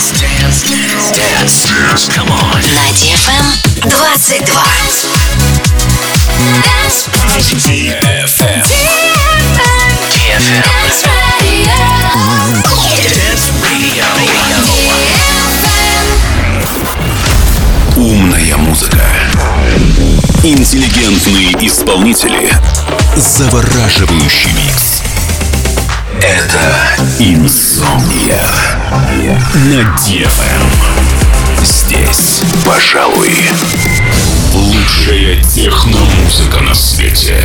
Dance, dance, dance, dance, dance. Come on. На DFM 22. Dance DFM. DFM. Dance Radio. Умная музыка. Интеллигентные исполнители. Завораживающий микс. Это Инсомния на DFM. Здесь, пожалуй, лучшая техномузыка на свете.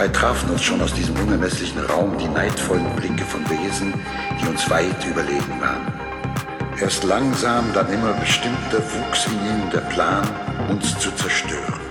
Dabei trafen uns schon aus diesem unermesslichen Raum die neidvollen Blicke von Wesen, die uns weit überlegen waren. Erst langsam, dann immer bestimmter wuchs in ihnen der Plan, uns zu zerstören.